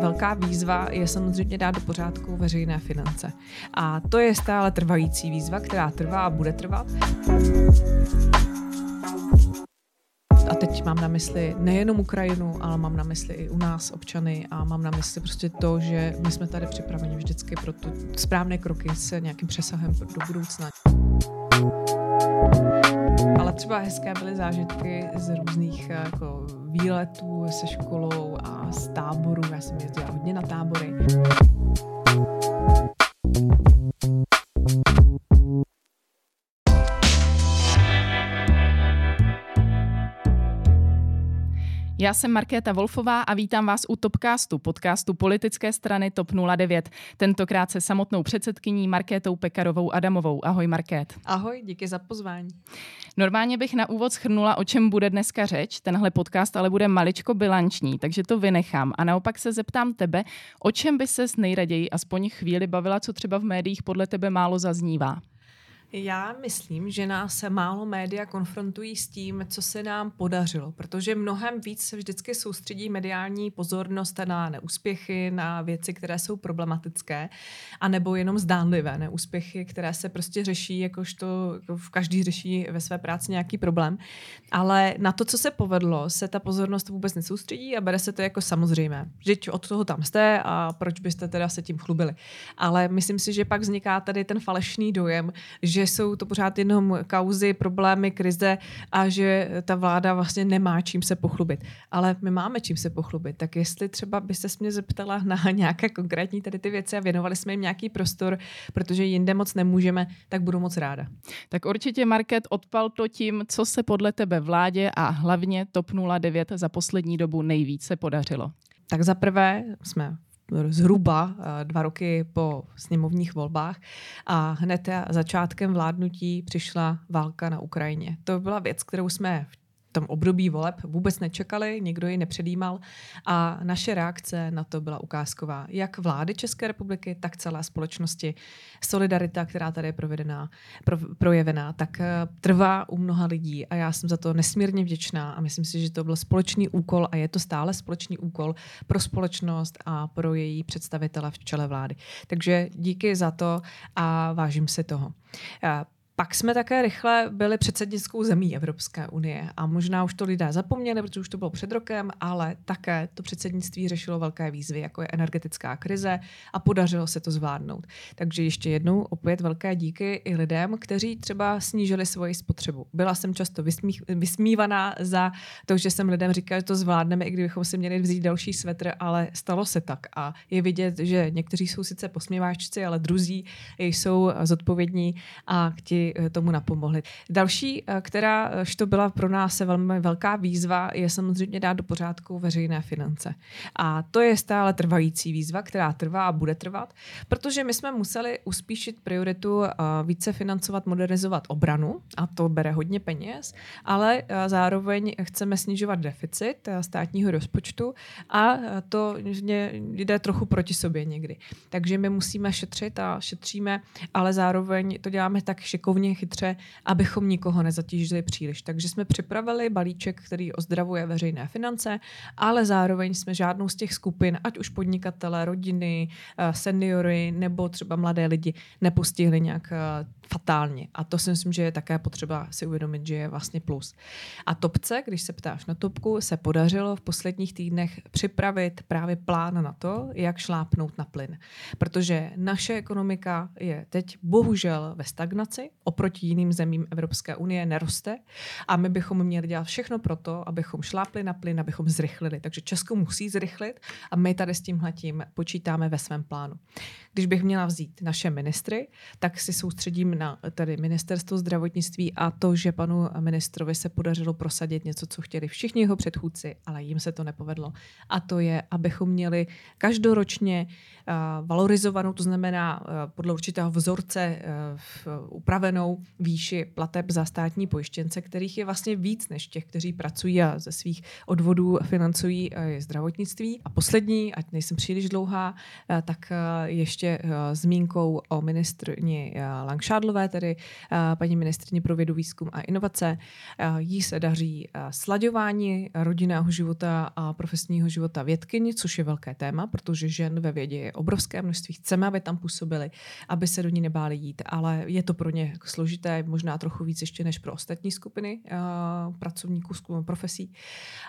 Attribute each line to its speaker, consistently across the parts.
Speaker 1: Velká výzva je samozřejmě dát do pořádku veřejné finance. A to je stále trvající výzva, která trvá a bude trvat. A teď mám na mysli nejenom Ukrajinu, ale mám na mysli i u nás občany a mám na mysli prostě to, že my jsme tady připraveni vždycky pro tu správné kroky s nějakým přesahem do budoucna. Ale třeba hezké byly zážitky z různých jako výletů se školou a z táborů. Já jsem jezdila hodně na tábory.
Speaker 2: Já jsem Markéta Wolfová a vítám vás u Topcastu, podcastu politické strany TOP 09. Tentokrát se samotnou předsedkyní Markétou Pekarovou Adamovou. Ahoj Markét.
Speaker 1: Ahoj, díky za pozvání.
Speaker 2: Normálně bych na úvod schrnula, o čem bude dneska řeč. Tenhle podcast ale bude maličko bilanční, takže to vynechám. A naopak se zeptám tebe, o čem by ses nejraději aspoň chvíli bavila, co třeba v médiích podle tebe málo zaznívá.
Speaker 1: Já myslím, že nás málo média konfrontují s tím, co se nám podařilo, protože mnohem víc se vždycky soustředí mediální pozornost na neúspěchy, na věci, které jsou problematické, anebo jenom zdánlivé neúspěchy, které se prostě řeší, jakožto jako v každý řeší ve své práci nějaký problém. Ale na to, co se povedlo, se ta pozornost vůbec nesoustředí a bere se to jako samozřejmé. Že od toho tam jste a proč byste teda se tím chlubili. Ale myslím si, že pak vzniká tady ten falešný dojem, že jsou to pořád jenom kauzy, problémy, krize a že ta vláda vlastně nemá čím se pochlubit. Ale my máme čím se pochlubit. Tak jestli třeba byste se mě zeptala na nějaké konkrétní tady ty věci a věnovali jsme jim nějaký prostor, protože jinde moc nemůžeme, tak budu moc ráda.
Speaker 2: Tak určitě Market odpal to tím, co se podle tebe vládě a hlavně TOP 09 za poslední dobu nejvíce podařilo.
Speaker 1: Tak za prvé jsme zhruba eh, dva roky po sněmovních volbách a hned začátkem vládnutí přišla válka na Ukrajině. To byla věc, kterou jsme v tom období voleb vůbec nečekali, nikdo ji nepředjímal a naše reakce na to byla ukázková. Jak vlády České republiky, tak celé společnosti. Solidarita, která tady je provedená, pro, projevená, tak eh, trvá u mnoha lidí a já jsem za to nesmírně vděčná a myslím si, že to byl společný úkol a je to stále společný úkol pro společnost a pro její představitele v čele vlády. Takže díky za to a vážím si toho. Pak jsme také rychle byli předsednickou zemí Evropské unie a možná už to lidé zapomněli, protože už to bylo před rokem, ale také to předsednictví řešilo velké výzvy, jako je energetická krize a podařilo se to zvládnout. Takže ještě jednou opět velké díky i lidem, kteří třeba snížili svoji spotřebu. Byla jsem často vysmí, vysmívaná za to, že jsem lidem říkala, že to zvládneme, i kdybychom si měli vzít další svetr, ale stalo se tak a je vidět, že někteří jsou sice posměváčci, ale druzí jsou zodpovědní a ti Eh, tomu napomohli. Další, eh, která eh, to byla pro nás velmi velká výzva, je samozřejmě dát do pořádku veřejné finance. A to je stále trvající výzva, která trvá a bude trvat, protože my jsme museli uspíšit prioritu více financovat, modernizovat obranu, a to bere hodně peněz, ale zároveň chceme snižovat deficit státního rozpočtu a to jde trochu proti sobě někdy. Takže my musíme šetřit a šetříme, ale zároveň to děláme tak šikovně, šikovně, chytře, abychom nikoho nezatížili příliš. Takže jsme připravili balíček, který ozdravuje veřejné finance, ale zároveň jsme žádnou z těch skupin, ať už podnikatele, rodiny, eh, seniory nebo třeba mladé lidi, nepostihli nějak eh, fatálně. A to si myslím, že je také potřeba si uvědomit, že je vlastně plus. A topce, když se ptáš na topku, se podařilo v posledních týdnech připravit právě plán na to, jak šlápnout na plyn. Protože naše ekonomika je teď bohužel ve stagnaci, oproti jiným zemím Evropské unie neroste a my bychom měli dělat všechno pro to, abychom šlápli na plyn, abychom zrychlili. Takže Česko musí zrychlit a my tady s tímhletím počítáme ve svém plánu. Když bych měla vzít naše ministry, tak si soustředím na tady ministerstvo zdravotnictví a to, že panu ministrovi se podařilo prosadit něco, co chtěli všichni jeho předchůdci, ale jim se to nepovedlo. A to je, abychom měli každoročně uh, valorizovanou, to znamená uh, podle určitého vzorce uh, upravenou zastoupenou výši plateb za státní pojištěnce, kterých je vlastně víc než těch, kteří pracují a ze svých odvodů financují eh, zdravotnictví. A poslední, ať nejsem příliš dlouhá, eh, tak ještě zmínkou o ministrni Langšádlové, tedy paní ministrni pro vědu, výzkum a inovace. Jí se daří slaďování rodinného života a profesního života vědkyni, což je velké téma, protože žen ve vědě je obrovské množství. Chceme, aby tam působili, aby se do ní nebáli jít, ale je to pro ně složité, možná trochu víc ještě než pro ostatní skupiny uh, pracovníků z profesí.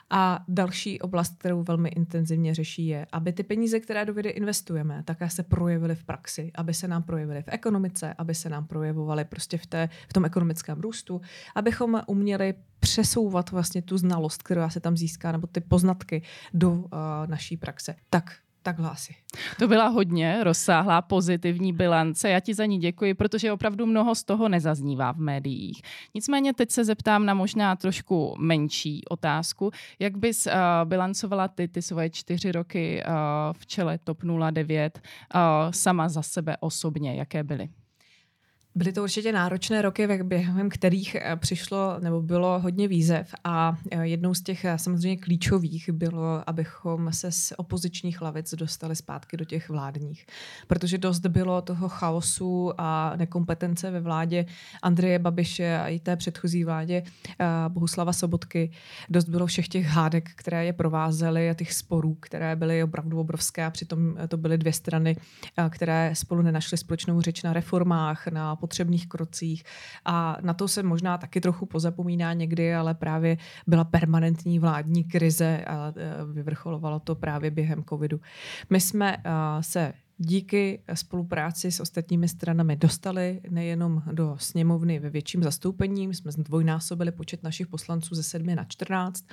Speaker 1: A další oblast, kterou velmi intenzivně řeší, je, aby ty peníze, které do vědy investujeme, také se projevily v praxi, aby se nám projevily v ekonomice, aby se nám projevovaly prostě v, té, v tom ekonomickém růstu, abychom uměli přesouvat vlastně tu znalost, která se tam získá, nebo ty poznatky do uh, naší praxe. Tak takhle asi.
Speaker 2: To byla hodně rozsáhlá pozitivní bilance. Já ti za ní děkuji, protože opravdu mnoho z toho nezaznívá v médiích. Nicméně teď se zeptám na možná trošku menší otázku. Jak bys uh, bilancovala ty, ty svoje čtyři roky uh, v čele TOP 09 uh, sama za sebe osobně? Jaké byly?
Speaker 1: Byly to určitě náročné roky, během kterých eh, přišlo nebo bylo hodně výzev a eh, jednou z těch eh, samozřejmě klíčových bylo, abychom se z opozičních lavic dostali zpátky do těch vládních. Protože dost bylo toho chaosu a nekompetence ve vládě Andreje Babiše a i té předchozí vládě Bohuslava Sobotky. Dost bylo všech těch hádek, které je provázely a těch sporů, které byly opravdu obrovské a přitom to byly dvě strany, které spolu nenašly společnou řeč na reformách, na potřebných krocích a na to se možná taky trochu pozapomíná někdy, ale právě byla permanentní vládní krize a e, vyvrcholovalo to právě během covidu. My jsme se díky spolupráci s ostatními stranami dostali nejenom do sněmovny ve větším zastoupení, jsme zdvojnásobili počet našich poslanců ze 7 na 14,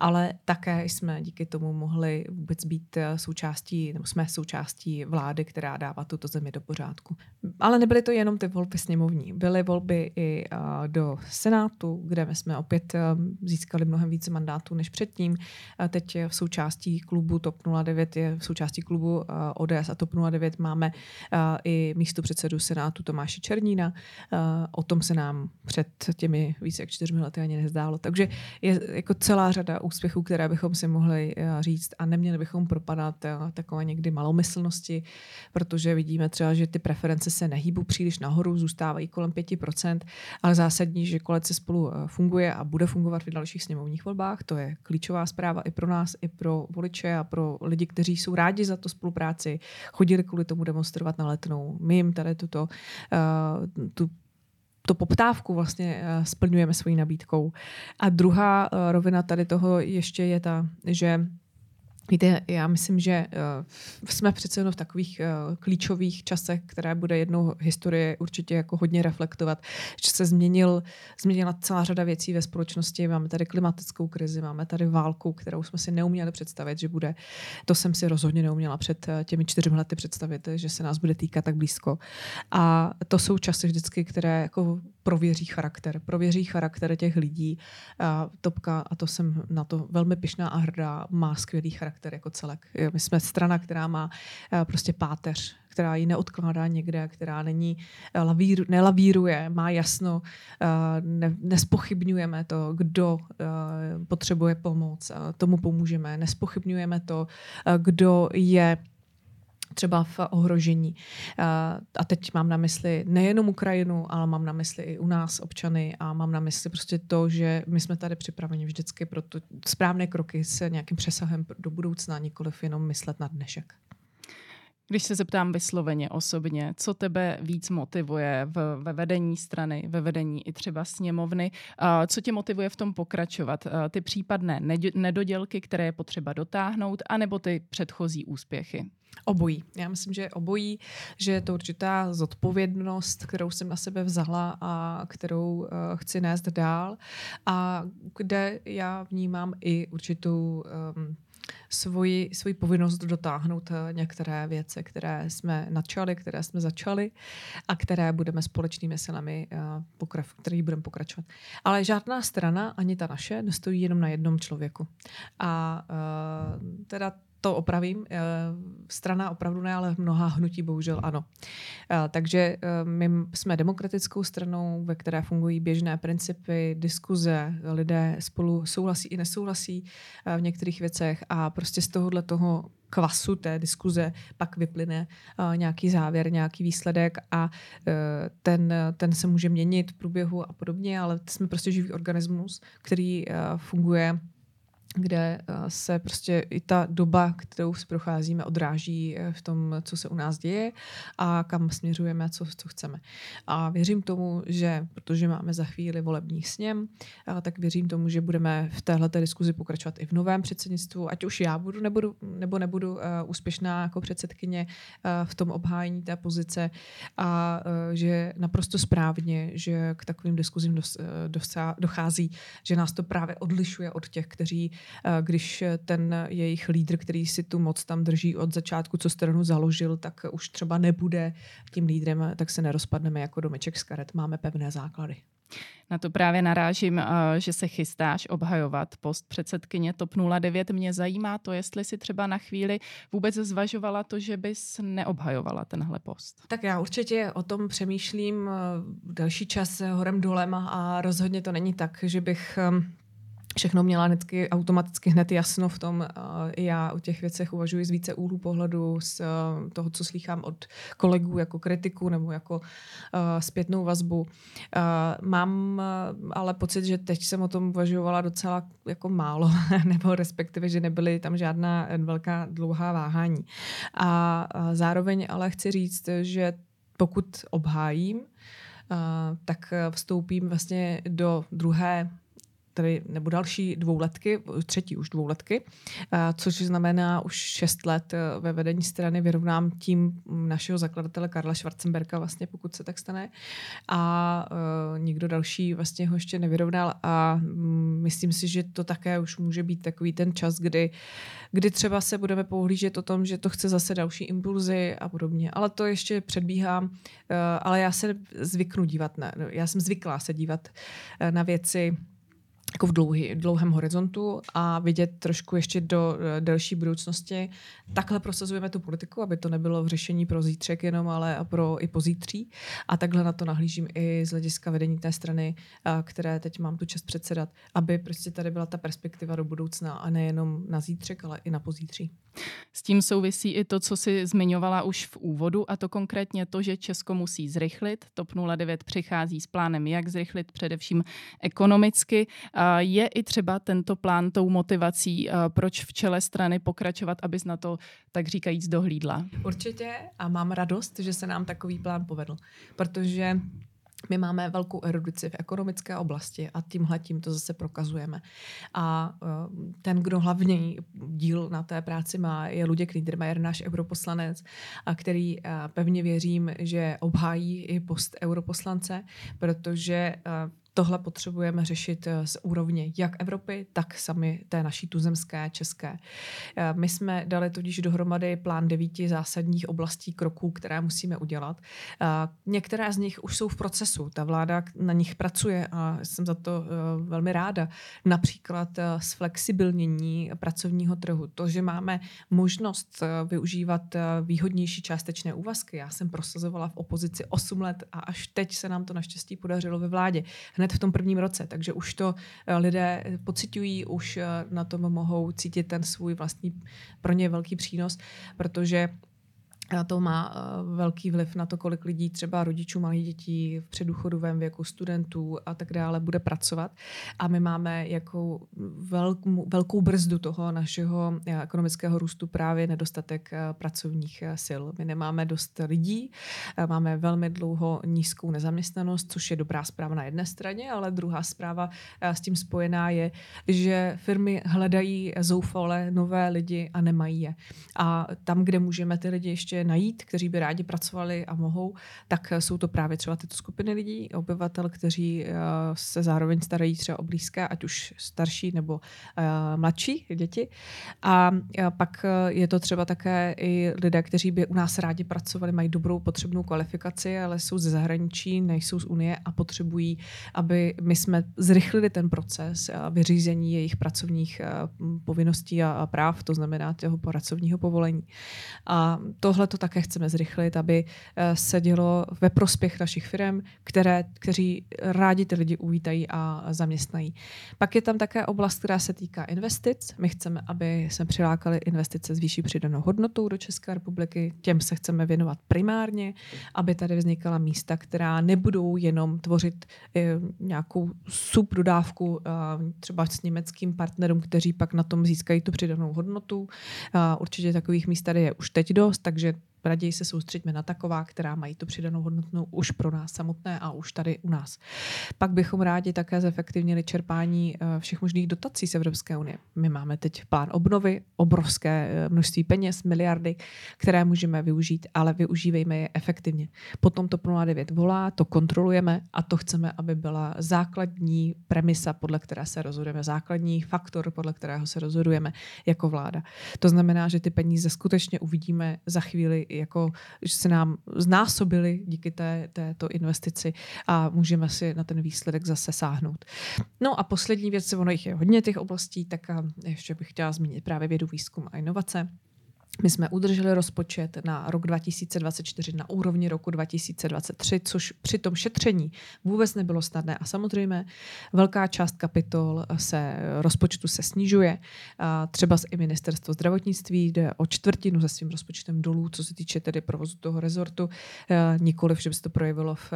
Speaker 1: ale také jsme díky tomu mohli vůbec být součástí, nebo jsme součástí vlády, která dává tuto zemi do pořádku. Ale nebyly to jenom ty volby sněmovní, byly volby i do Senátu, kde jsme opět získali mnohem více mandátů než předtím. Teď v součástí klubu TOP 09 je v součástí klubu ODS a TOP 09 09 máme uh, i místo předsedu Senátu Tomáše Černína. Uh, o tom se nám před těmi více jak čtyřmi lety ani nezdálo. Takže je jako celá řada úspěchů, které bychom si mohli uh, říct a neměli bychom propadat takové někdy malomyslnosti, protože vidíme třeba, že ty preference se nehýbou příliš nahoru, zůstávají kolem 5%, ale zásadní, že koalice spolu funguje a bude fungovat v dalších sněmovních volbách. To je klíčová zpráva i pro nás, i pro voliče a pro lidi, kteří jsou rádi za to spolupráci, chodili chtěli kvůli tomu demonstrovat na letnou. My jim tady tuto, uh, tu to poptávku vlastně uh, splňujeme svojí nabídkou. A druhá uh, rovina tady toho ještě je ta, že Víte, já myslím, že uh, jsme přece jenom v takových uh, klíčových časech, které bude jednou historie určitě jako hodně reflektovat, že se změnil, změnila celá řada věcí ve společnosti. Máme tady klimatickou krizi, máme tady válku, kterou jsme si neuměli představit, že bude. To jsem si rozhodně neuměla před uh, těmi čtyřmi lety představit, že se nás bude týkat tak blízko. A to jsou časy vždycky, které jako prověří charakter, prověří charakter těch lidí. A Topka, a to jsem na to velmi pišná a hrdá, má skvělý charakter jako celek. My jsme strana, která má eh, prostě páteř, která ji neodkládá někde, která není eh, lavír, nelavíruje, má jasno, eh, ne, nespochybňujeme to, kdo potřebuje pomoc, tomu pomůžeme, nespochybňujeme to, kdo je třeba v ohrožení. A teď mám na mysli nejenom Ukrajinu, ale mám na mysli i u nás občany a mám na mysli prostě to, že my jsme tady připraveni vždycky pro to správné kroky s nějakým přesahem do budoucna, nikoliv jenom myslet na dnešek.
Speaker 2: Když se zeptám vysloveně osobně, co tebe víc motivuje v, ve vedení strany, ve vedení i třeba sněmovny, co tě motivuje v tom pokračovat? Ty případné nedodělky, které je potřeba dotáhnout, anebo ty předchozí úspěchy?
Speaker 1: Obojí. Já myslím, že obojí, že je to určitá zodpovědnost, kterou jsem na sebe vzala a kterou uh, chci nést dál a kde já vnímám i určitou um, svoji, svoji povinnost dotáhnout eh, některé věci, které jsme načali, které jsme začali a které budeme společnými silami, uh, který budeme pokračovat. Ale žádná strana, ani ta naše, nestojí jenom na jednom člověku. A uh, teda to opravím. Strana opravdu ne, ale mnoha hnutí bohužel ano. Takže my jsme demokratickou stranou, ve které fungují běžné principy, diskuze, lidé spolu souhlasí i nesouhlasí v některých věcech a prostě z tohohle toho kvasu té diskuze pak vyplyne nějaký závěr, nějaký výsledek a ten, ten se může měnit v průběhu a podobně, ale jsme prostě živý organismus, který funguje kde eh, se prostě i ta doba, kterou procházíme, odráží eh, v tom, co se u nás děje a kam směřujeme, co, co chceme. A věřím tomu, že protože máme za chvíli volební sněm, eh, tak věřím tomu, že budeme v téhle diskuzi pokračovat i v novém předsednictvu, ať už já budu nebudu, nebo nebudu úspěšná jako předsedkyně v tom obhájení té pozice a že naprosto správně, že k takovým diskuzím dochází, že nás to právě odlišuje od těch, kteří když ten jejich lídr, který si tu moc tam drží od začátku, co stranu založil, tak už třeba nebude tím lídrem, tak se nerozpadneme jako domeček z karet. Máme pevné základy.
Speaker 2: Na to právě narážím, eh, že se chystáš obhajovat post předsedkyně TOP 09. Mě zajímá to, jestli si třeba na chvíli vůbec zvažovala to, že bys neobhajovala tenhle post.
Speaker 1: Tak já určitě o tom přemýšlím eh, další čas horem dolem a rozhodně to není tak, že bych všechno měla vždycky automaticky hned jasno v tom. Já o těch věcech uvažuji z více úhlů pohledu, z uh, toho, co slýchám od kolegů jako kritiku nebo jako uh, zpětnou vazbu. Uh, mám ale pocit, že teď jsem o tom uvažovala docela jako málo, nebo respektive, že nebyly tam žádná velká dlouhá váhání. A zároveň ale chci říct, že pokud obhájím, tak vstoupím vlastně do druhé tedy, nebo další dvouletky, třetí už dvouletky, což znamená už šest let e, ve vedení strany vyrovnám tím našeho zakladatele Karla Schwarzenberga, vlastně, pokud se tak stane. A uh, nikdo další vlastně ho ještě nevyrovnal a um, myslím si, že to také už může být takový ten čas, kdy, kdy třeba se budeme pohlížet o tom, že to chce zase další impulzy a podobně. Ale to ještě předbíhám, ale já se zvyknu dívat na, já jsem zvyklá se dívat na věci jako v dlouhý, dlouhém horizontu a vidět trošku ještě do uh, delší budoucnosti. Takhle prosazujeme tu politiku, aby to nebylo v řešení pro zítřek jenom, ale a pro i pozítří. A takhle na to nahlížím i z hlediska vedení té strany, uh, které teď mám tu čest předsedat, aby prostě tady byla ta perspektiva do budoucna a nejenom na zítřek, ale i na pozítří.
Speaker 2: S tím souvisí i to, co si zmiňovala už v úvodu, a to konkrétně to, že Česko musí zrychlit. TOP 09 přichází s plánem, jak zrychlit především ekonomicky. Je i třeba tento plán tou motivací, proč v čele strany pokračovat, abys na to, tak říkajíc, dohlídla?
Speaker 1: Určitě a mám radost, že se nám takový plán povedl, protože my máme velkou erudici v ekonomické oblasti a tímhle tím to zase prokazujeme. A eh, ten, kdo hlavní díl na té práci má, je Luděk Niedermayer, náš europoslanec, a který eh, pevně věřím, že obhájí i post europoslance, protože eh, tohle potřebujeme řešit eh, z úrovně jak Evropy, tak sami té naší tuzemské, české. Eh, my jsme dali tudíž dohromady plán devíti zásadních oblastí kroků, které musíme udělat. Eh, některé z nich už jsou v procesu. Ta vláda na nich pracuje a jsem za to velmi ráda. Například flexibilnění pracovního trhu. To, že máme možnost využívat výhodnější částečné úvazky. Já jsem prosazovala v opozici 8 let a až teď se nám to naštěstí podařilo ve vládě hned v tom prvním roce, takže už to eh, lidé pocitují, už eh, na tom mohou cítit ten svůj vlastní pro ně velký přínos, protože to má uh, velký vliv na to, kolik lidí, třeba rodičů malých dětí v předůchodovém věku, studentů a tak dále, bude pracovat. A my máme jako velkou, velkou brzdu toho našeho eh, ekonomického růstu právě nedostatek uh, pracovních sil. My nemáme dost lidí, máme velmi dlouho nízkou nezaměstnanost, což je dobrá zpráva na jedné straně, ale druhá zpráva s tím spojená je, že firmy hledají zoufale nové lidi a nemají je. A tam, kde můžeme ty lidi ještě najít, kteří by rádi pracovali a mohou, tak jsou to právě třeba tyto skupiny lidí, obyvatel, kteří se zároveň starají třeba o blízké, ať už starší nebo mladší děti. A pak je to třeba také i lidé, kteří by u nás rádi pracovali, mají dobrou potřebnou kvalifikaci, ale jsou ze zahraničí, nejsou z Unie a potřebují, aby my jsme zrychlili ten proces vyřízení jejich pracovních povinností a práv, to znamená toho pracovního povolení. A tohle to také chceme zrychlit, aby eh, se dělo ve prospěch našich firm, které, kteří rádi ty lidi uvítají a zaměstnají. Pak je tam také oblast, která se týká investic. My chceme, aby se přilákali investice s vyšší přidanou hodnotou do České republiky. Těm se chceme věnovat primárně, aby tady vznikala místa, která nebudou jenom tvořit eh, nějakou subdodávku eh, třeba s německým partnerům, kteří pak na tom získají tu přidanou hodnotu. Určitě takových míst tady je už teď dost, takže raději se soustředíme na taková, která mají tu přidanou hodnotu už pro nás samotné a už tady u nás. Pak bychom rádi také zefektivnili čerpání eh, všech možných dotací z Evropské unie. My máme teď plán obnovy, obrovské eh, množství peněz, miliardy, které můžeme využít, ale využívejme je efektivně. Potom to pro 09 volá, to kontrolujeme a to chceme, aby byla základní premisa, podle které se rozhodujeme, základní faktor, podle kterého se rozhodujeme jako vláda. To znamená, že ty peníze skutečně uvidíme za chvíli jako, že se nám znásobili díky té, této investici a můžeme si na ten výsledek zase sáhnout. No a poslední věc, ono jich je hodně těch oblastí, tak ještě bych chtěla zmínit právě vědu, výzkum a inovace. My jsme udrželi rozpočet na rok 2024 na úrovni roku 2023, což při tom šetření vůbec nebylo snadné. A samozřejmě velká část kapitol se rozpočtu se snižuje. Třeba i ministerstvo zdravotnictví jde o čtvrtinu se svým rozpočtem dolů, co se týče tedy provozu toho rezortu. Nikoliv, že by se to projevilo v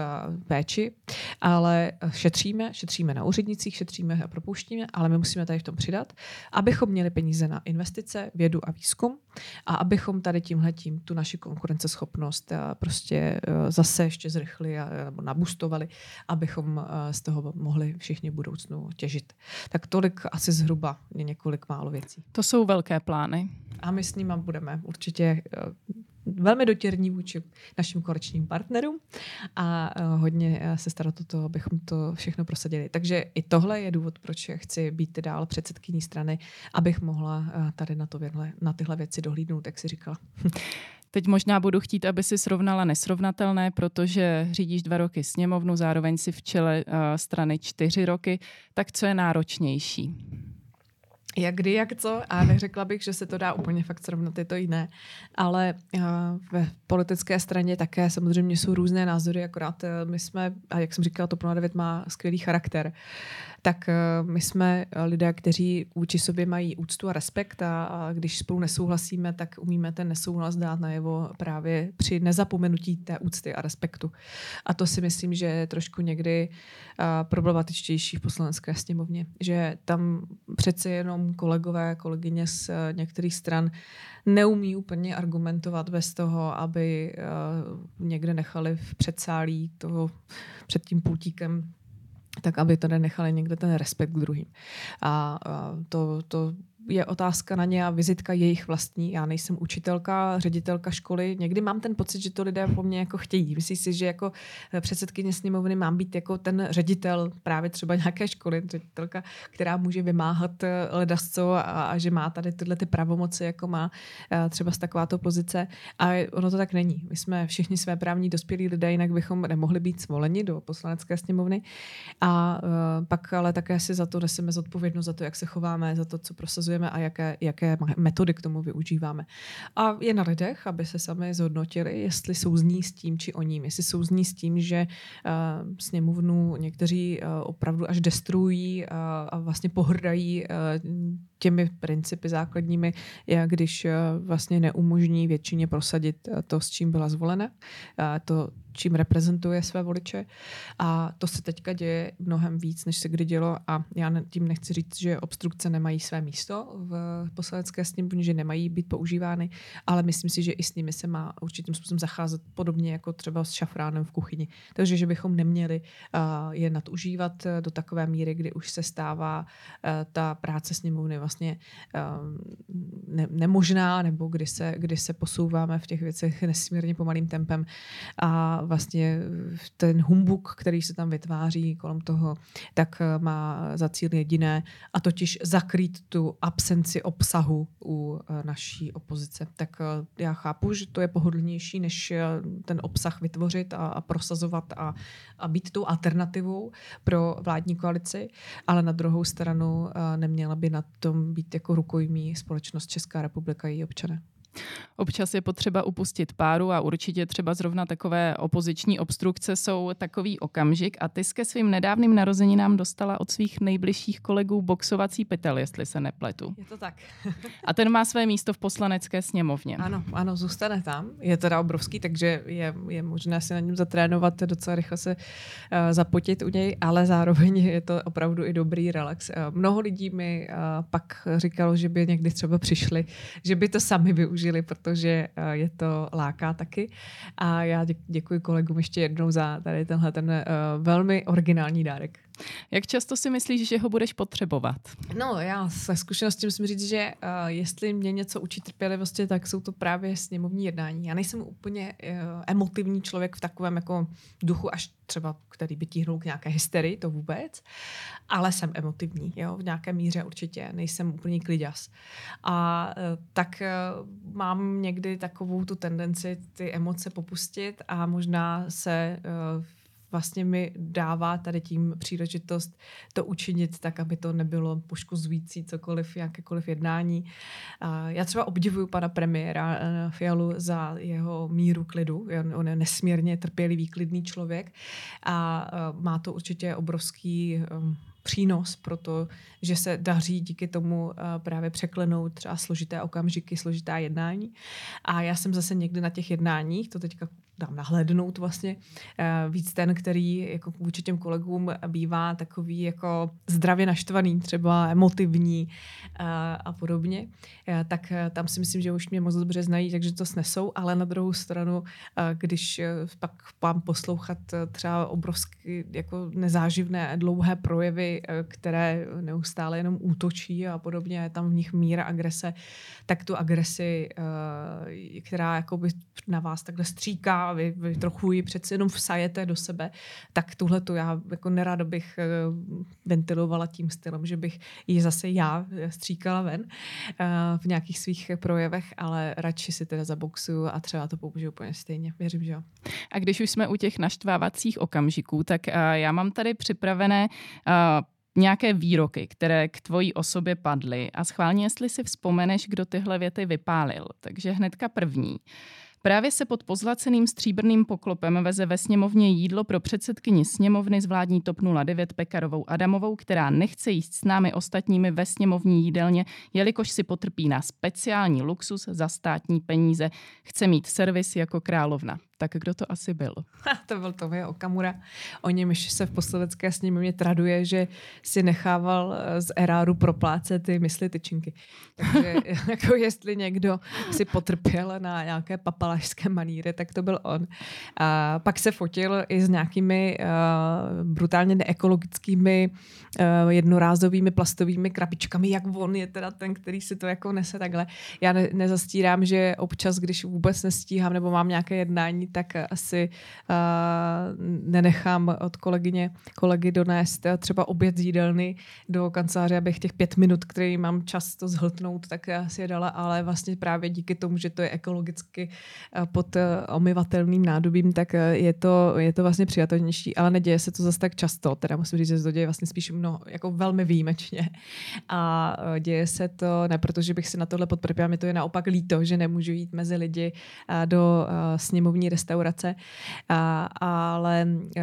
Speaker 1: péči, ale šetříme, šetříme na úřednicích, šetříme a propouštíme, ale my musíme tady v tom přidat, abychom měli peníze na investice, vědu a výzkum a abychom tady tímhletím tu naši konkurenceschopnost eh, prostě eh, zase ještě zrychli a, nebo nabustovali, abychom eh, z toho mohli všichni v budoucnu těžit. Tak tolik asi zhruba několik málo věcí.
Speaker 2: To jsou velké plány.
Speaker 1: A my s nimi budeme určitě velmi dotěrní vůči našim koaličním partnerům a eh, hodně eh, se starat o to, abychom to všechno prosadili. Takže i tohle je důvod, proč chci být dál předsedkyní strany, abych mohla eh, tady na, to, na tyhle věci dohlídnout, jak si říkala.
Speaker 2: Teď možná budu chtít, aby si srovnala nesrovnatelné, protože řídíš dva roky sněmovnu, zároveň si v čele uh, strany čtyři roky. Tak co je náročnější?
Speaker 1: Jak kdy, jak co a neřekla bych, že se to dá úplně fakt srovnat, je to jiné. Ale uh, ve politické straně také samozřejmě jsou různé názory, akorát uh, my jsme, a jak jsem říkala, to 09 má skvělý charakter tak eh, my jsme eh, lidé, kteří vůči sobě mají úctu a respekt a, když spolu nesouhlasíme, tak umíme ten nesouhlas dát najevo právě při nezapomenutí té úcty a respektu. A to si myslím, že je trošku někdy uh, problematičtější v poslanecké sněmovně, že tam přece jenom kolegové, kolegyně z uh, některých stran neumí úplně argumentovat bez toho, aby někde nechali v předsálí toho před tím pultíkem tak aby to nenechali někde ten respekt k druhým. A to, to je otázka na ně a vizitka jejich vlastní. Já nejsem učitelka, ředitelka školy. Někdy mám ten pocit, že to lidé po mně jako chtějí. Myslí si, že jako předsedkyně sněmovny mám být jako ten ředitel právě třeba nějaké školy, ředitelka, která může vymáhat eh, ledasco a, a že má tady tyhle ty pravomoci, jako má eh, třeba z takováto pozice. A ono to tak není. My jsme všichni své právní dospělí lidé, jinak bychom nemohli být zvoleni do poslanecké sněmovny. A pak ale také si za to neseme zodpovědnost za to, jak se chováme, za to, co prosazujeme pracujeme a jaké, jaké metody k tomu využíváme. A je na lidech, aby se sami zhodnotili, jestli souzní s tím či o ním. Jestli souzní s tím, že uh, sněmovnu někteří uh, opravdu až destruují uh, a vlastně pohrdají uh, těmi principy základními, jak když uh, vlastně neumožní většině prosadit uh, to, s čím byla zvolena. Uh, to čím reprezentuje své voliče. A to se teďka děje mnohem víc, než se kdy dělo. A já tím nechci říct, že obstrukce nemají své místo v poslanecké sněmovně, že nemají být používány, ale myslím si, že i s nimi se má určitým způsobem zacházet podobně jako třeba s šafránem v kuchyni. Takže, že bychom neměli je nadužívat do takové míry, kdy už se stává ta práce sněmovny vlastně ne, nemožná, nebo kdy se, kdy se posouváme v těch věcech nesmírně pomalým tempem a vlastně ten humbuk, který se tam vytváří kolem toho, tak má za cíl jediné a totiž zakrýt tu absenci obsahu u naší opozice. Tak já chápu, že to je pohodlnější, než ten obsah vytvořit a, a prosazovat a, a být tou alternativou pro vládní koalici, ale na druhou stranu neměla by na tom být jako rukojmí společnost Česká republika její občané.
Speaker 2: Občas je potřeba upustit páru a určitě třeba zrovna takové opoziční obstrukce jsou takový okamžik a ty ke svým nedávným narozeninám dostala od svých nejbližších kolegů boxovací pytel, jestli se nepletu.
Speaker 1: Je to tak.
Speaker 2: a ten má své místo v poslanecké sněmovně.
Speaker 1: Ano, ano, zůstane tam. Je teda obrovský, takže je, je možné si na něm zatrénovat, docela rychle se uh, zapotit u něj, ale zároveň je to opravdu i dobrý relax. Uh, mnoho lidí mi uh, pak říkalo, že by někdy třeba přišli, že by to sami využili využili, protože eh, je to láká taky. A já děkuji kolegům ještě jednou za tady tenhle ten eh, velmi originální dárek.
Speaker 2: Jak často si myslíš, že ho budeš potřebovat?
Speaker 1: No, já se zkušeností musím říct, že uh, jestli mě něco učí trpělivosti, tak jsou to právě sněmovní jednání. Já nejsem úplně uh, emotivní člověk v takovém jako duchu, až třeba, který by tíhnul k nějaké hysterii, to vůbec, ale jsem emotivní, jo, v nějaké míře určitě, nejsem úplně kliděs. A uh, tak uh, mám někdy takovou tu tendenci ty emoce popustit a možná se uh, vlastně mi dává tady tím příležitost to učinit tak, aby to nebylo poškozující cokoliv, jakékoliv jednání. Já třeba obdivuju pana premiéra eh, Fialu za jeho míru klidu. On je nesmírně trpělivý, klidný člověk a eh, má to určitě obrovský ehm, přínos pro to, že se daří díky tomu eh, právě překlenout třeba složité okamžiky, složitá jednání. A já jsem zase někdy na těch jednáních, to teďka dám nahlédnout vlastně, eh, víc ten, který jako vůči těm kolegům bývá takový jako zdravě naštvaný, třeba emotivní eh, a podobně, tak tam si myslím, že už mě moc dobře znají, takže to snesou, ale na druhou stranu, když pak mám poslouchat třeba obrovsky jako nezáživné dlouhé projevy Eh, které neustále jenom útočí a podobně, je tam v nich míra agrese, tak tu agresi, eh, která jakoby na vás takhle stříká, vy, vy trochu ji přeci jenom vsajete do sebe, tak tuhle tu já jako nerada bych eh, ventilovala tím stylem, že bych ji zase já stříkala ven v nějakých svých projevech, ale radši si teda zaboxuju a třeba to použiju úplně stejně. Věřím, že jo.
Speaker 2: A když už jsme u těch naštvávacích okamžiků, tak já mám tady připravené nějaké výroky, které k tvojí osobě padly a schválně, jestli si vzpomeneš, kdo tyhle věty vypálil. Takže hnedka první. Právě se pod pozlaceným stříbrným poklopem veze ve sněmovně jídlo pro předsedkyni sněmovny z vládní TOP 09 Pekarovou Adamovou, která nechce jíst s námi ostatními ve sněmovní jídelně, jelikož si potrpí na speciální luxus za státní peníze. Chce mít servis jako královna tak kdo to asi byl?
Speaker 1: to byl Tomio Okamura. O němž se v posledecké sněmovně traduje, že si nechával eh, z eráru proplácet ty mysli tyčinky. Takže jako jestli někdo si potrpěl na nějaké papalašské maníry, tak to byl on. A pak se fotil i s nějakými uh, brutálně neekologickými uh, jednorázovými plastovými krabičkami, jak on je teda ten, který si to jako nese takhle. Já ne, nezastírám, že občas, když vůbec nestíhám nebo mám nějaké jednání, tak asi uh, nenechám od kolegyně, kolegy donést třeba oběd z jídelny do kanceláře, abych těch pět minut, který mám čas to zhltnout, tak si je dala, ale vlastně právě díky tomu, že to je ekologicky pod omyvatelným nádobím, tak je to, je to vlastně přijatelnější, ale neděje se to zase tak často, teda musím říct, že se to děje vlastně spíš mnoho, jako velmi výjimečně. A děje se to ne protože bych si na tohle podprpěla, mi to je naopak líto, že nemůžu jít mezi lidi do sněmovní restaurace, a, ale a,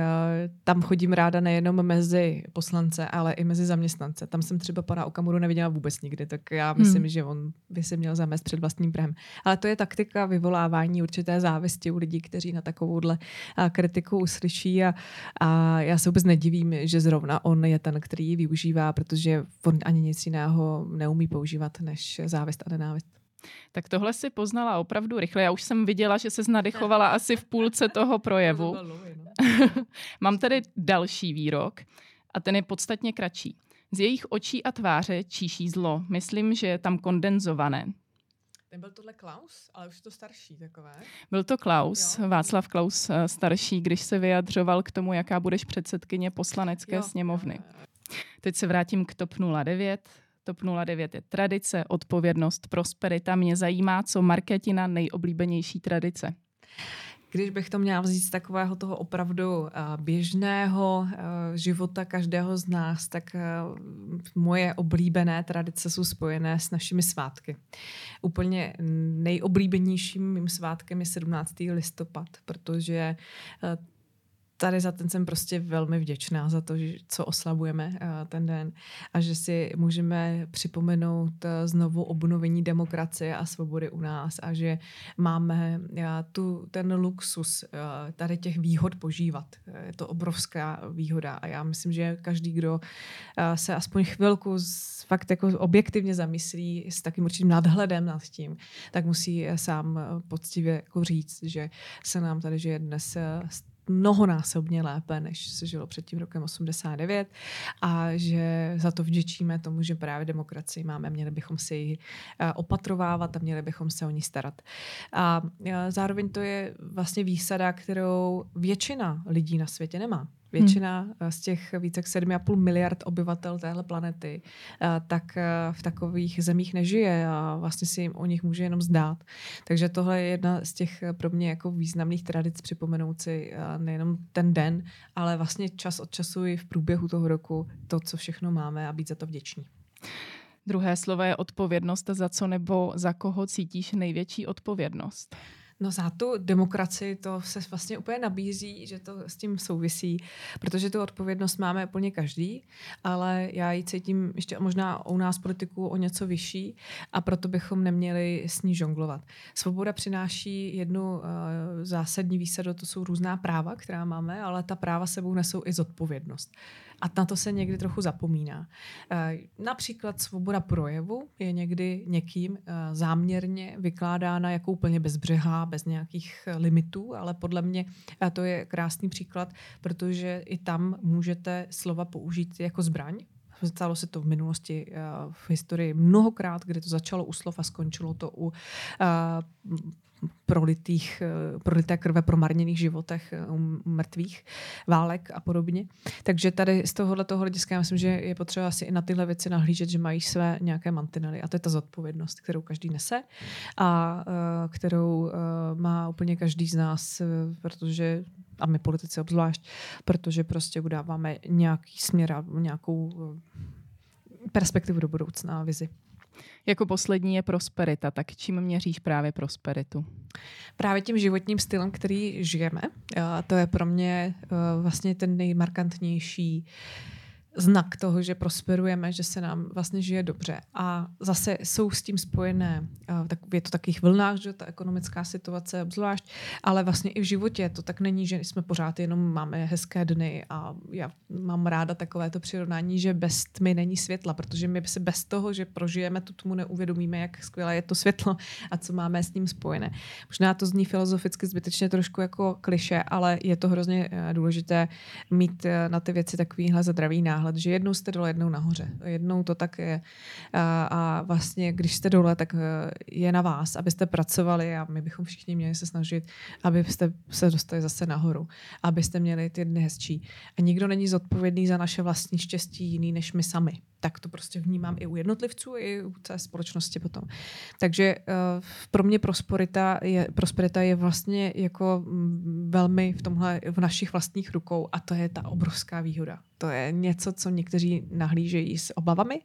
Speaker 1: tam chodím ráda nejenom mezi poslance, ale i mezi zaměstnance. Tam jsem třeba pana Okamuru neviděla vůbec nikdy, tak já myslím, hmm. že on by si měl zamést před vlastním prahem. Ale to je taktika vyvolávání určité závisti u lidí, kteří na takovouhle kritiku uslyší a, a já se vůbec nedivím, že zrovna on je ten, který ji využívá, protože on ani nic jiného neumí používat než závist a nenávist.
Speaker 2: Tak tohle si poznala opravdu rychle. Já už jsem viděla, že se nadechovala asi v půlce toho projevu. No. Mám tady další výrok a ten je podstatně kratší. Z jejich očí a tváře číší zlo. Myslím, že je tam kondenzované.
Speaker 1: Nebyl tohle Klaus, ale už to starší takové.
Speaker 2: Byl to Klaus, jo. Václav Klaus eh, starší, když se vyjadřoval k tomu, jaká budeš předsedkyně poslanecké jo. sněmovny. Teď se vrátím k TOP 09. TOP 09 je tradice, odpovědnost, prosperita. Mě zajímá, co Marketina nejoblíbenější tradice.
Speaker 1: Když bych to měla vzít z takového toho opravdu běžného života každého z nás, tak moje oblíbené tradice jsou spojené s našimi svátky. Úplně nejoblíbenějším mým svátkem je 17. listopad, protože tady za ten jsem prostě velmi vděčná za to, že, co oslavujeme uh, ten den a že si můžeme připomenout uh, znovu obnovení demokracie a svobody u nás a že máme uh, tu, ten luxus tady těch výhod požívat. Je to obrovská výhoda a já myslím, že každý, kdo se aspoň chvilku fakt jako objektivně zamyslí s takým určitým nadhledem nad tím, tak musí sám poctivě jako říct, že se nám tady žije dnes mnohonásobně lépe, než se žilo před tím rokem 89 a že za to vděčíme tomu, že právě demokracii máme, měli bychom si ji eh, opatrovávat a měli bychom se o ní starat. A eh, zároveň to je vlastně výsada, kterou většina lidí na světě nemá. Většina hmm. z těch více jak 7,5 miliard obyvatel téhle planety eh, tak eh, v takových zemích nežije a vlastně si jim o nich může jenom zdát. Takže tohle je jedna z těch pro mě jako významných tradic připomenout si nejenom ten den, ale vlastně čas od času i v průběhu toho roku to, co všechno máme a být za to vděční.
Speaker 2: Druhé slovo je odpovědnost za co nebo za koho cítíš největší odpovědnost.
Speaker 1: No za tu demokracii to se vlastně úplně nabízí, že to s tím souvisí, protože tu odpovědnost máme úplně každý, ale já ji cítím ještě možná u nás politiku o něco vyšší a proto bychom neměli s ní žonglovat. Svoboda přináší jednu uh, zásadní výsadu, to jsou různá práva, která máme, ale ta práva sebou nesou i zodpovědnost. A na to se někdy trochu zapomíná. Eh, například svoboda projevu je někdy někým eh, záměrně vykládána jako úplně bezbřehá, bez nějakých limitů, ale podle mě eh, to je krásný příklad, protože i tam můžete slova použít jako zbraň, Stalo se to v minulosti v historii mnohokrát, kdy to začalo u slov a skončilo to u prolitých, eh, prolité krve promarněných životech eh, mrtvých válek a podobně. Takže tady z tohohle toho hlediska já myslím, že je potřeba asi i na tyhle věci nahlížet, že mají své nějaké mantinely a to je ta zodpovědnost, kterou každý nese a uh, kterou má úplně každý z nás, protože a my politici obzvlášť, protože prostě udáváme nějaký směr a nějakou perspektivu do budoucna a vizi.
Speaker 2: Jako poslední je prosperita. Tak čím měříš právě prosperitu?
Speaker 1: Právě tím životním stylem, který žijeme. To je pro mě eh, vlastně ten nejmarkantnější znak toho, že prosperujeme, že se nám vlastně žije dobře. A zase jsou s tím spojené, tak je to takových vlnách, že ta ekonomická situace obzvlášť, ale vlastně i v životě to tak není, že jsme pořád jenom máme hezké dny a já mám ráda takovéto přirovnání, že bez tmy není světla, protože my se bez toho, že prožijeme tu tmu, neuvědomíme, jak skvělé je to světlo a co máme s ním spojené. Možná to zní filozoficky zbytečně trošku jako kliše, ale je to hrozně eh, důležité mít eh, na ty věci takovýhle zdravý náhled náhled, že jednou jste dole, jednou nahoře. Jednou to tak je. A, vlastně, když jste dole, tak eh, je na vás, abyste pracovali a my bychom všichni měli se snažit, abyste se dostali zase nahoru, abyste měli ty dny hezčí. A nikdo není zodpovědný za naše vlastní štěstí jiný než my sami tak to prostě vnímám i u jednotlivců, i u té společnosti potom. Takže uh, pro mě prosperita je, prosperita je vlastně jako mm, velmi v tomhle v našich vlastních rukou a to je ta obrovská výhoda. To je něco, co někteří nahlížejí s obavami,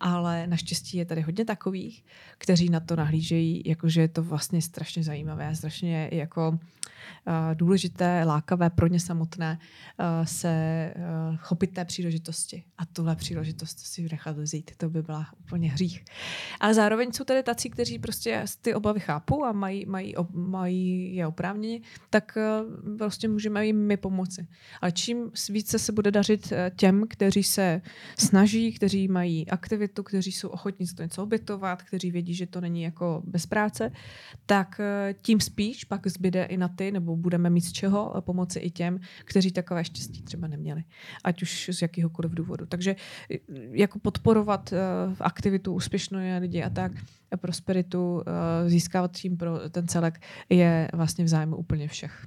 Speaker 1: ale naštěstí je tady hodně takových, kteří na to nahlížejí, jakože je to vlastně strašně zajímavé, strašně jako uh, důležité, lákavé pro ně samotné uh, se uh, chopit té příležitosti a tuhle příležitost si nechat vzít. To by byla úplně hřích. Ale zároveň jsou tady tací, kteří prostě ty obavy chápou a mají, mají, mají je oprávněni, tak uh, prostě můžeme jim my pomoci. Ale čím více se bude dařit těm, kteří se snaží, kteří mají aktivitu, kteří jsou ochotní za to něco obětovat, kteří vědí, že to není jako bez práce, tak eh, tím spíš pak zbyde i na ty, nebo budeme mít z čeho pomoci i těm, kteří takové štěstí třeba neměli. Ať už z jakýhokoliv důvodu. Takže eh, jako podporovat aktivitu úspěšnou lidi a tak, a prosperitu, získávat tím pro ten celek je vlastně v zájmu úplně všech.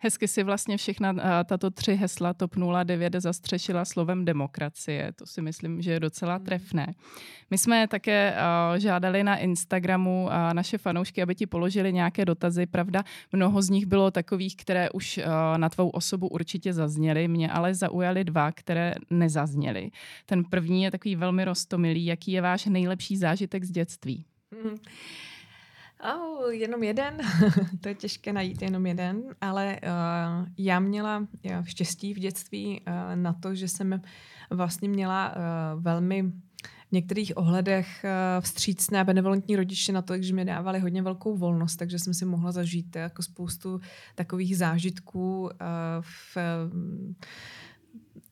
Speaker 2: Hezky si vlastně všechna tato tři hesla TOP 09 zastřešila slovem demokracie. To si myslím, že je docela hmm. trefné. My jsme také žádali na Instagramu naše fanoušky, aby ti položili nějaké dotazy. Pravda, mnoho z nich bylo takových, které už na tvou osobu určitě zazněly. Mě ale zaujaly dva, které nezazněly. Ten první je takový velmi rostomilý. Jaký je váš nejlepší zážitek z dětství? Hmm.
Speaker 1: Oh, jenom jeden, to je těžké najít jenom jeden, ale uh, já měla já, štěstí v dětství uh, na to, že jsem vlastně měla uh, velmi v některých ohledech vstřícné a benevolentní rodiče na to, že mi dávali hodně velkou volnost, takže jsem si mohla zažít jako spoustu takových zážitků v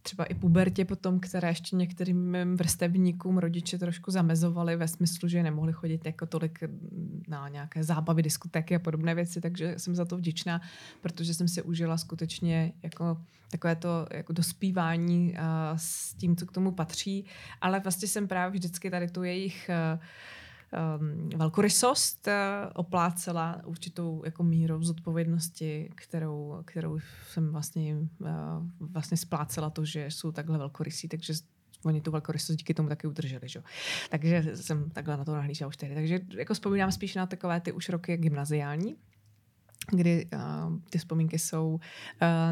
Speaker 1: třeba i pubertě potom, které ještě některým vrstevníkům rodiče trošku zamezovali ve smyslu, že nemohli chodit jako tolik na nějaké zábavy, diskotéky a podobné věci, takže jsem za to vděčná, protože jsem si užila skutečně jako takové to jako dospívání s tím, co k tomu patří, ale vlastně jsem právě vždycky tady tu jejich uh, um, velkorysost uh, oplácela určitou jako mírou zodpovědnosti, kterou, kterou jsem vlastně, uh, vlastně splácela to, že jsou takhle velkorysí, takže oni tu velkorysost díky tomu taky udrželi. Že? Takže jsem takhle na to nahlížela už tehdy. Takže jako vzpomínám spíš na takové ty už roky gymnaziální, kdy uh, ty vzpomínky jsou uh,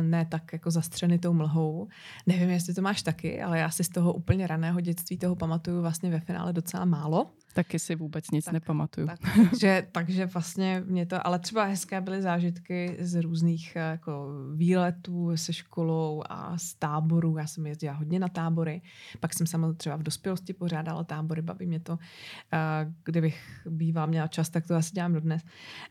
Speaker 1: ne tak jako zastřeny tou mlhou. Nevím, jestli to máš taky, ale já si z toho úplně raného dětství toho pamatuju vlastně ve finále docela málo.
Speaker 2: Taky si vůbec nic tak, nepamatuju.
Speaker 1: Tak, takže, takže vlastně mě to, ale třeba hezké byly zážitky z různých eh, jako výletů se školou a z táborů. Já jsem jezdila hodně na tábory. Pak jsem samozřejmě třeba v dospělosti pořádala tábory, baví mě to. Kdybych bývala měla čas, tak to asi dělám dodnes.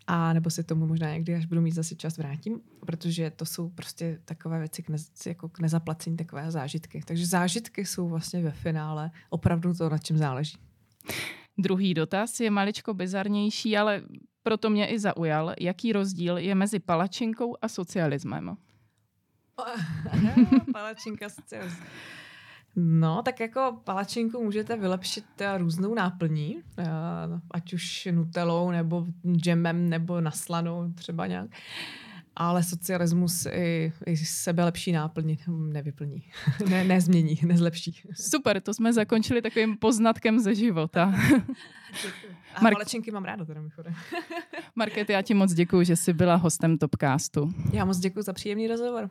Speaker 1: A nebo se tomu možná někdy, až budu mít zase čas, vrátím, protože to jsou prostě takové věci k, ne, jako k nezaplacení, takové zážitky. Takže zážitky jsou vlastně ve finále opravdu to, na čem záleží.
Speaker 2: Druhý dotaz je maličko bizarnější, ale proto mě i zaujal. Jaký rozdíl je mezi palačinkou a socialismem?
Speaker 1: Palačinka socialismus. No, tak jako palačinku můžete vylepšit eh, různou náplní, eh, ať už nutelou, nebo džemem, nebo naslanou třeba nějak ale socialismus i, i sebe lepší náplň nevyplní, ne, nezmění, nezlepší.
Speaker 2: Super, to jsme zakončili takovým poznatkem ze života.
Speaker 1: A Mark... palečinky mám ráda teda mimochodem.
Speaker 2: Market, já ti moc děkuji, že jsi byla hostem Topcastu.
Speaker 1: Já moc děkuji za příjemný rozhovor.